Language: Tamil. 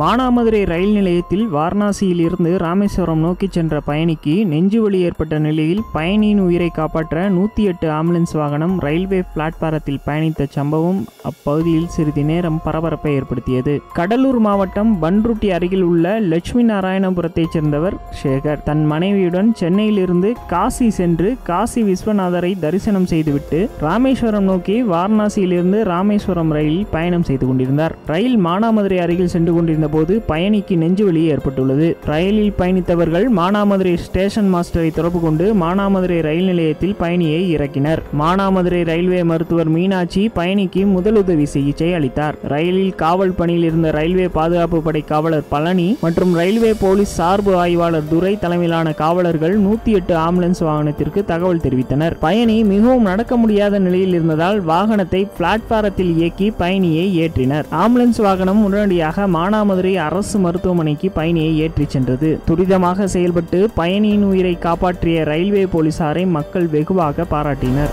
மானாமதுரை ரயில் நிலையத்தில் வாரணாசியில் இருந்து ராமேஸ்வரம் நோக்கி சென்ற பயணிக்கு நெஞ்சுவலி ஏற்பட்ட நிலையில் பயணியின் உயிரை காப்பாற்ற நூற்றி எட்டு ஆம்புலன்ஸ் வாகனம் ரயில்வே பிளாட்பாரத்தில் பயணித்த சம்பவம் அப்பகுதியில் சிறிது நேரம் பரபரப்பை ஏற்படுத்தியது. கடலூர் மாவட்டம் பன்ருட்டி அருகில் உள்ள லட்சுமி நாராயணபுரத்தைச் சேர்ந்தவர் சேகர். தன் மனைவியுடன் சென்னையிலிருந்து காசி சென்று காசி விஸ்வநாதரை தரிசனம் செய்துவிட்டு ராமேஸ்வரம் நோக்கி வாரணாசியிலிருந்து ராமேஸ்வரம் ரயிலில் பயணம் செய்து கொண்டிருந்தார். ரயில் மானாமதுரை அருகில் சென்று கொண்டிருந்த போது பயணிக்கு நெஞ்சுவலி ஏற்பட்டுள்ளது. ரயிலில் பயணித்தவர்கள் மானாமதுரை ஸ்டேஷன் மாஸ்டரை தொடர்பு கொண்டு மானாமதுரை ரயில் நிலையத்தில் பயணியை இறக்கினர். மானாமதுரை ரயில்வே மருத்துவர் மீனாட்சி பயணிக்கு முதலுதவி சிகிச்சை அளித்தார். ரயிலில் காவல் பணியில் இருந்த ரயில்வே பாதுகாப்பு படை காவலர் பழனி மற்றும் ரயில்வே போலீஸ் சார்பு ஆய்வாளர் துரை தலைமையிலான காவலர்கள் நூத்தி எட்டு ஆம்புலன்ஸ் வாகனத்திற்கு தகவல் தெரிவித்தனர். பயணி மிகவும் நடக்க முடியாத நிலையில் இருந்ததால் வாகனத்தை பிளாட்பாரத்தில் இயக்கி பயணியை ஏற்றினர். ஆம்புலன்ஸ் வாகனம் உடனடியாக மானாமதுரை அரசு மருத்துவமனைக்கு பயணியை ஏற்றிச் சென்றது. துரிதமாக செயல்பட்டு பயணியின் உயிரை காப்பாற்றிய ரயில்வே போலீசாரை மக்கள் வெகுவாக பாராட்டினர்.